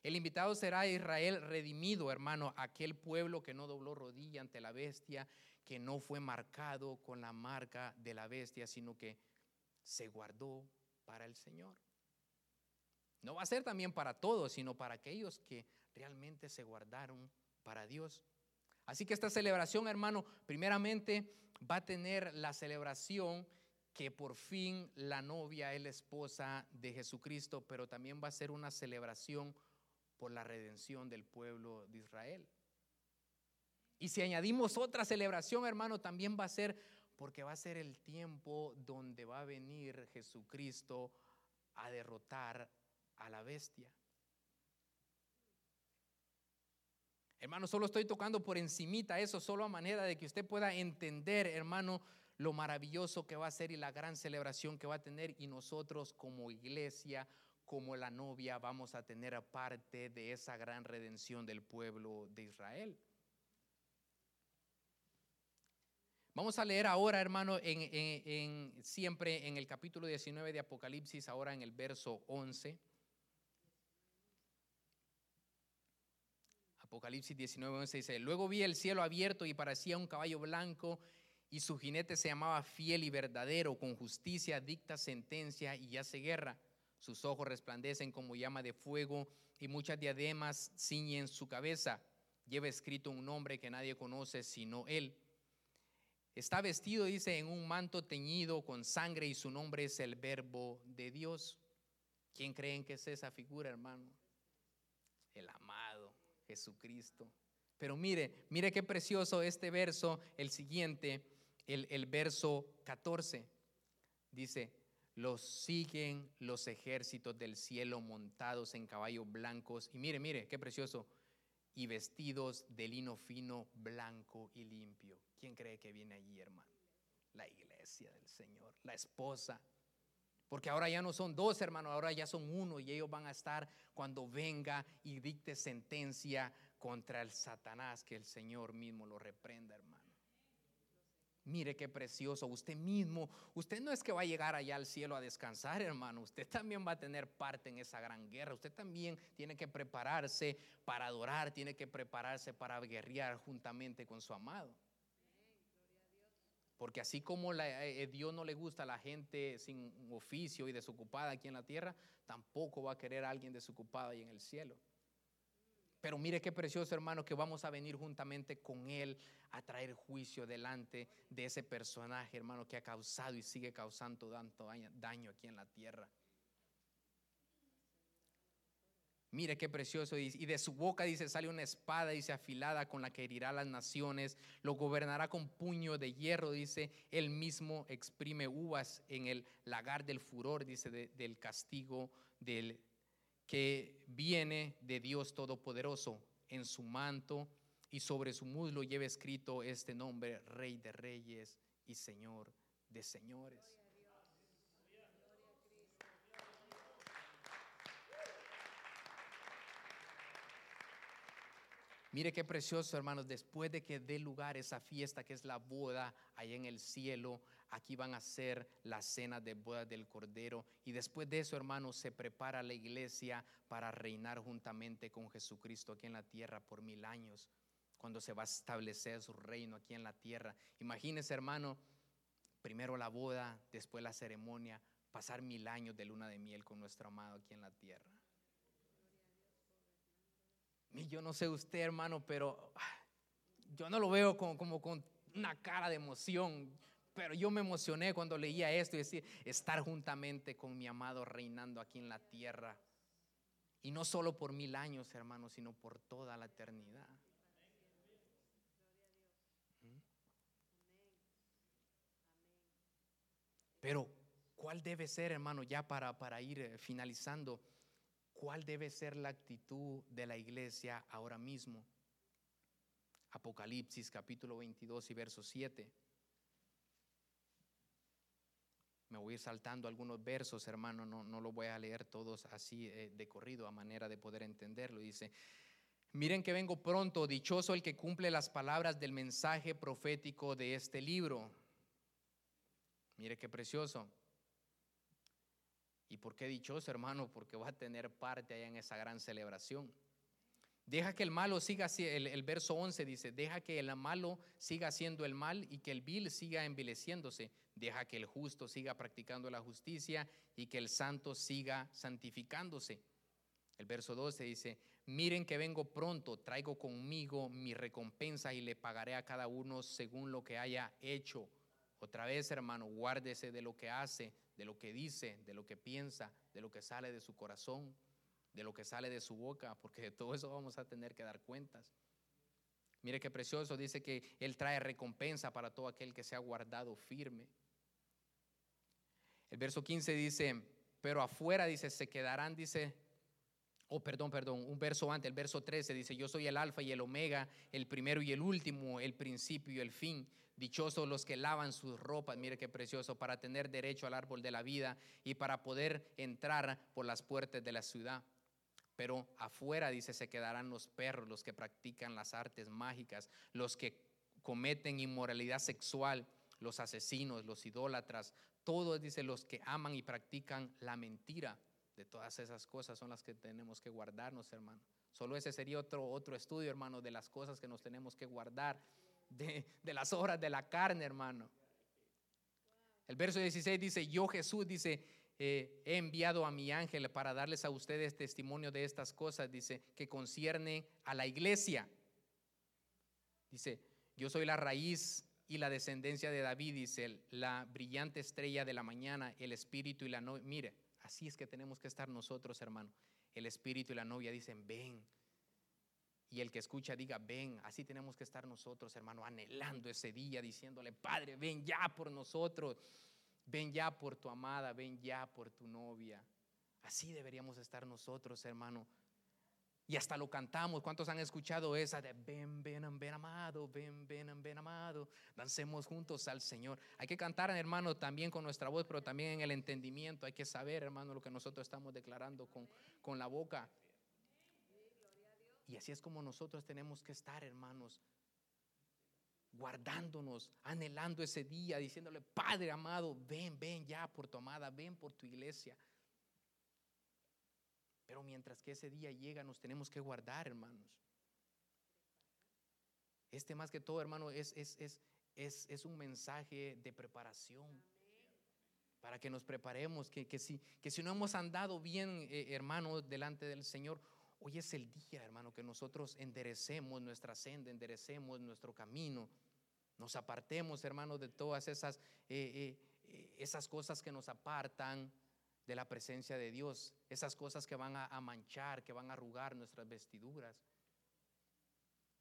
El invitado será Israel redimido, hermano, aquel pueblo que no dobló rodilla ante la bestia, que no fue marcado con la marca de la bestia, sino que se guardó para el Señor. No va a ser también para todos, sino para aquellos que realmente se guardaron para Dios. Así que esta celebración, hermano, primeramente va a tener la celebración que por fin la novia es la esposa de Jesucristo, pero también va a ser una celebración por la redención del pueblo de Israel. Y si añadimos otra celebración, hermano, también va a ser porque va a ser el tiempo donde va a venir Jesucristo a derrotar a la bestia. Hermano, solo estoy tocando por encimita eso, solo a manera de que usted pueda entender, hermano, lo maravilloso que va a ser y la gran celebración que va a tener. Y nosotros como iglesia, como la novia, vamos a tener parte de esa gran redención del pueblo de Israel. Vamos a leer ahora, hermano, en, siempre en el capítulo 19 de Apocalipsis, ahora en el verso 11. Apocalipsis 19, 11 dice, luego vi el cielo abierto y parecía un caballo blanco y su jinete se llamaba fiel y verdadero, con justicia dicta sentencia y hace guerra. Sus ojos resplandecen como llama de fuego y muchas diademas ciñen su cabeza. Lleva escrito un nombre que nadie conoce sino él. Está vestido, dice, en un manto teñido con sangre y su nombre es el verbo de Dios. ¿Quién creen que es esa figura, hermano? El amado Jesucristo. Pero mire, mire qué precioso este verso, el siguiente, el, el verso 14. Dice, los siguen los ejércitos del cielo montados en caballos blancos. Y mire, mire, qué precioso. Y vestidos de lino fino, blanco y limpio. ¿Quién cree que viene allí, hermano? La iglesia del Señor, la esposa. Porque ahora ya no son dos, hermanos, ahora ya son uno y ellos van a estar cuando venga y dicte sentencia contra el Satanás, que el Señor mismo lo reprenda, hermano. Mire qué precioso. Usted mismo, usted no es que va a llegar allá al cielo a descansar, hermano. Usted también va a tener parte en esa gran guerra. Usted también tiene que prepararse para adorar, tiene que prepararse para guerrear juntamente con su amado. Porque así como la, eh, Dios no le gusta a la gente sin oficio y desocupada aquí en la tierra, tampoco va a querer a alguien desocupado ahí en el cielo. Pero mire qué precioso hermano que vamos a venir juntamente con Él a traer juicio delante de ese personaje hermano que ha causado y sigue causando tanto daño aquí en la tierra. Mire qué precioso. Y de su boca dice, sale una espada, dice, afilada con la que herirá las naciones. Lo gobernará con puño de hierro, dice. Él mismo exprime uvas en el lagar del furor, dice, del castigo del que viene de Dios Todopoderoso. En su manto y sobre su muslo lleva escrito este nombre, Rey de Reyes y Señor de Señores. Mire qué precioso, hermanos, después de que dé lugar esa fiesta que es la boda allá en el cielo, aquí van a ser la cena de boda del Cordero. Y después de eso, hermanos, se prepara la iglesia para reinar juntamente con Jesucristo aquí en la tierra por mil años, cuando se va a establecer su reino aquí en la tierra. Imagínese, hermano, primero la boda, después la ceremonia, pasar mil años de luna de miel con nuestro amado aquí en la tierra. Y yo no sé usted, hermano, pero ah, yo no lo veo como, con una cara de emoción. Pero yo me emocioné cuando leía esto y decía, estar juntamente con mi amado reinando aquí en la tierra. Y no solo por mil años, hermano, sino por toda la eternidad. Pero, ¿cuál debe ser, hermano, ya para, para ir eh, finalizando? ¿Cuál debe ser la actitud de la iglesia ahora mismo? Apocalipsis capítulo 22 y verso 7. Me voy a ir saltando algunos versos, hermano, no, no lo voy a leer todos así eh, de corrido a manera de poder entenderlo. Dice, miren que vengo pronto, dichoso el que cumple las palabras del mensaje profético de este libro. Mire qué precioso. ¿Y por qué dichoso, hermano? Porque va a tener parte allá en esa gran celebración. Deja que el malo siga, el, el verso 11 dice, deja que el malo siga haciendo el mal y que el vil siga envileciéndose. Deja que el justo siga practicando la justicia y que el santo siga santificándose. El verso 12 dice, miren que vengo pronto, traigo conmigo mi recompensa y le pagaré a cada uno según lo que haya hecho. Otra vez, hermano, guárdese de lo que hace, de lo que dice, de lo que piensa, de lo que sale de su corazón, de lo que sale de su boca, porque de todo eso vamos a tener que dar cuentas. Mire qué precioso, dice que Él trae recompensa para todo aquel que se ha guardado firme. El verso 15 dice, pero afuera dice, se quedarán, dice, oh perdón, perdón, un verso antes, el verso 13 dice, yo soy el alfa y el omega, el primero y el último, el principio y el fin. Dichosos los que lavan sus ropas, mire qué precioso, para tener derecho al árbol de la vida y para poder entrar por las puertas de la ciudad. Pero afuera, dice, se quedarán los perros, los que practican las artes mágicas, los que cometen inmoralidad sexual, los asesinos, los idólatras, todos, dice, los que aman y practican la mentira. De todas esas cosas son las que tenemos que guardarnos, hermano. Solo ese sería otro, otro estudio, hermano, de las cosas que nos tenemos que guardar, de, las obras de la carne, hermano. El verso 16 dice, yo Jesús, dice, eh, he enviado a mi ángel para darles a ustedes testimonio de estas cosas, dice, que concierne a la iglesia. Dice, yo soy la raíz y la descendencia de David, dice, la brillante estrella de la mañana, el espíritu y la novia. Mire, así es que tenemos que estar nosotros, hermano. El espíritu y la novia dicen, ven. Y el que escucha diga, ven. Así tenemos que estar nosotros, hermano, anhelando ese día, diciéndole, Padre, ven ya por nosotros. Ven ya por tu amada, ven ya por tu novia. Así deberíamos estar nosotros, hermano, y hasta lo cantamos. ¿Cuántos han escuchado esa de ven, ven, ven amado, ven, ven, ven amado? Dancemos juntos al Señor. Hay que cantar, hermano, también con nuestra voz, pero también en el entendimiento. Hay que saber, hermano, lo que nosotros estamos declarando con, con la boca. Y así es como nosotros tenemos que estar, hermanos, guardándonos, anhelando ese día, diciéndole, Padre amado, ven, ven ya por tu amada, ven por tu iglesia. Pero mientras que ese día llega, nos tenemos que guardar, hermanos. Este más que todo, hermano, es, es, es, es un mensaje de preparación. Para que nos preparemos, que, que, si, que si no hemos andado bien, eh, hermano, delante del Señor, hoy es el día, hermano, que nosotros enderecemos nuestra senda, enderecemos nuestro camino, nos apartemos, hermano, de todas esas, eh, eh, esas cosas que nos apartan, de la presencia de Dios, esas cosas que van a, manchar, que van a arrugar nuestras vestiduras.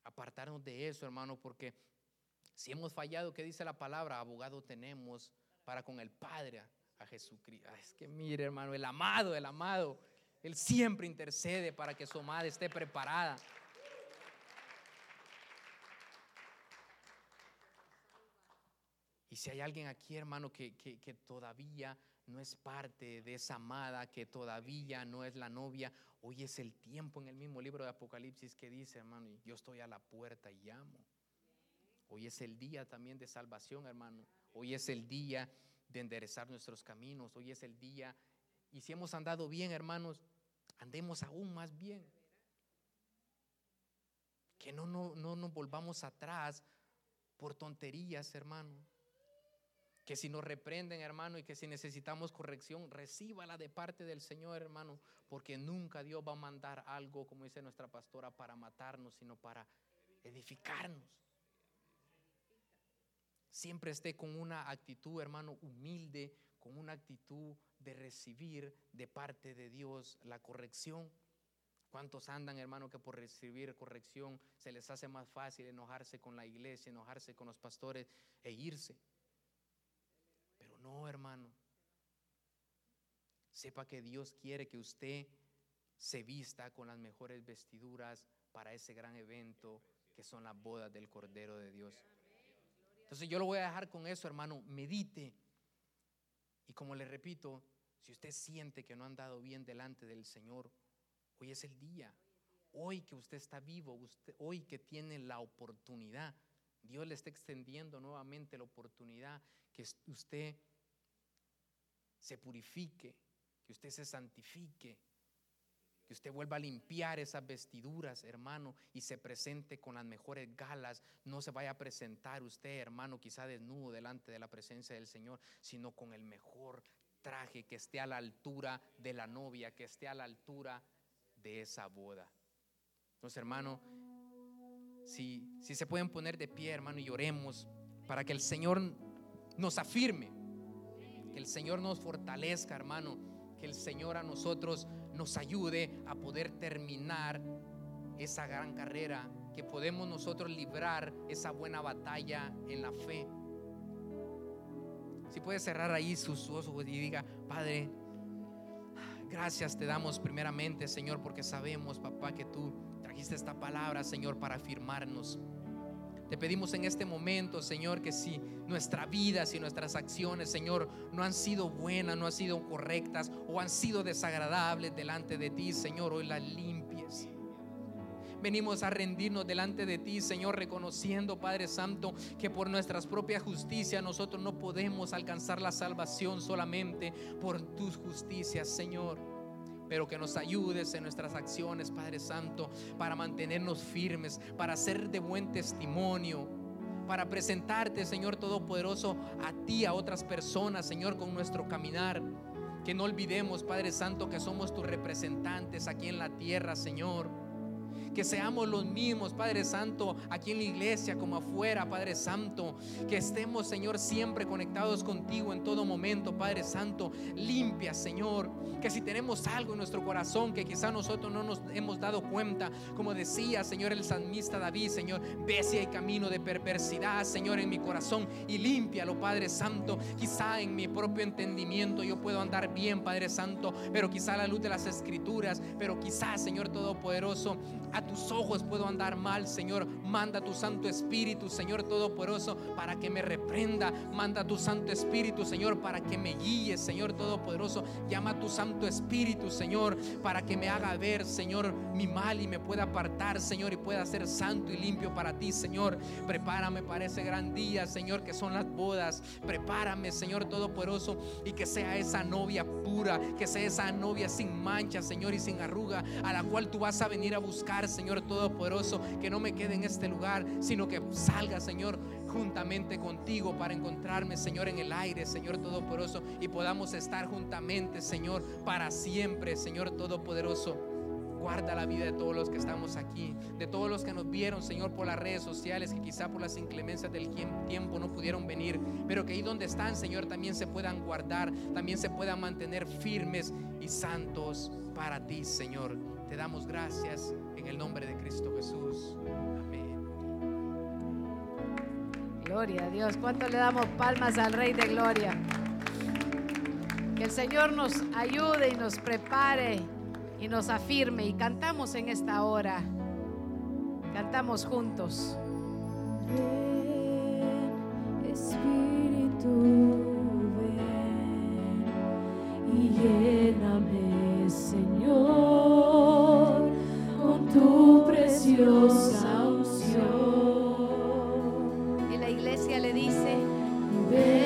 Apartarnos de eso, hermano, porque si hemos fallado, ¿qué dice la palabra? Abogado tenemos para con el Padre a Jesucristo. Es que mire, hermano, el amado, el amado, Él siempre intercede para que su madre esté preparada. Y si hay alguien aquí, hermano, que, que, todavía no es parte de esa amada que todavía no es la novia. Hoy es el tiempo en el mismo libro de Apocalipsis que dice, hermano, yo estoy a la puerta y llamo. Hoy es el día también de salvación, hermano. Hoy es el día de enderezar nuestros caminos. Hoy es el día. Y si hemos andado bien, hermanos, andemos aún más bien. Que no, no, no nos volvamos atrás por tonterías, hermano que si nos reprenden, hermano, y que si necesitamos corrección, recíbala de parte del Señor, hermano, porque nunca Dios va a mandar algo, como dice nuestra pastora, para matarnos, sino para edificarnos. Siempre esté con una actitud, hermano, humilde, con una actitud de recibir de parte de Dios la corrección. ¿Cuántos andan, hermano, que por recibir corrección se les hace más fácil enojarse con la iglesia, enojarse con los pastores e irse? no, hermano. Sepa que Dios quiere que usted se vista con las mejores vestiduras para ese gran evento que son las bodas del Cordero de Dios. Entonces yo lo voy a dejar con eso, hermano. Medite. Y como le repito, si usted siente que no ha andado bien delante del Señor, hoy es el día. Hoy que usted está vivo, usted, hoy que tiene la oportunidad, Dios le está extendiendo nuevamente la oportunidad que usted se purifique, que usted se santifique, que usted vuelva a limpiar esas vestiduras, hermano, y se presente con las mejores galas. No se vaya a presentar usted, hermano, quizá desnudo delante de la presencia del Señor, sino con el mejor traje que esté a la altura de la novia, que esté a la altura de esa boda. Entonces, hermano, si, si se pueden poner de pie, hermano, y oremos para que el Señor nos afirme, que el Señor nos fortalezca, hermano, que el Señor a nosotros nos ayude a poder terminar esa gran carrera, que podemos nosotros librar esa buena batalla en la fe. Si puede cerrar ahí sus ojos y diga, Padre, gracias te damos primeramente, Señor, porque sabemos, papá, que tú trajiste esta palabra, Señor, para afirmarnos. Te pedimos en este momento, Señor, que si nuestra vida, si nuestras acciones, Señor, no han sido buenas, no han sido correctas o han sido desagradables delante de ti, Señor, hoy las limpies. Venimos a rendirnos delante de ti, Señor, reconociendo, Padre Santo, que por nuestras propias justicias nosotros no podemos alcanzar la salvación solamente por tus justicias, Señor pero que nos ayudes en nuestras acciones, Padre Santo, para mantenernos firmes, para ser de buen testimonio, para presentarte, Señor Todopoderoso, a ti, a otras personas, Señor, con nuestro caminar. Que no olvidemos, Padre Santo, que somos tus representantes aquí en la tierra, Señor que seamos los mismos, Padre Santo, aquí en la iglesia como afuera, Padre Santo, que estemos, Señor, siempre conectados contigo en todo momento, Padre Santo, limpia, Señor, que si tenemos algo en nuestro corazón que quizá nosotros no nos hemos dado cuenta, como decía, Señor, el salmista David, Señor, ve si hay camino de perversidad, Señor, en mi corazón y límpialo, Padre Santo, quizá en mi propio entendimiento yo puedo andar bien, Padre Santo, pero quizá a la luz de las escrituras, pero quizá, Señor Todopoderoso, a tus ojos puedo andar mal, Señor. Manda tu Santo Espíritu, Señor Todopoderoso, para que me reprenda. Manda tu Santo Espíritu, Señor, para que me guíe, Señor Todopoderoso. Llama a tu Santo Espíritu, Señor, para que me haga ver, Señor, mi mal y me pueda apartar, Señor, y pueda ser santo y limpio para ti, Señor. Prepárame para ese gran día, Señor, que son las bodas. Prepárame, Señor Todopoderoso, y que sea esa novia que sea esa novia sin mancha, Señor, y sin arruga, a la cual tú vas a venir a buscar, Señor Todopoderoso, que no me quede en este lugar, sino que salga, Señor, juntamente contigo para encontrarme, Señor, en el aire, Señor Todopoderoso, y podamos estar juntamente, Señor, para siempre, Señor Todopoderoso. Guarda la vida de todos los que estamos aquí, de todos los que nos vieron, Señor, por las redes sociales, que quizá por las inclemencias del tiempo no pudieron venir, pero que ahí donde están, Señor, también se puedan guardar, también se puedan mantener firmes y santos para ti, Señor. Te damos gracias en el nombre de Cristo Jesús. Amén. Gloria a Dios. ¿Cuánto le damos palmas al Rey de Gloria? Que el Señor nos ayude y nos prepare y nos afirme. Y cantamos en esta hora. Cantamos juntos. Ven, Espíritu, ven y lléname, Señor, con tu preciosa unción. Y la iglesia le dice, ven.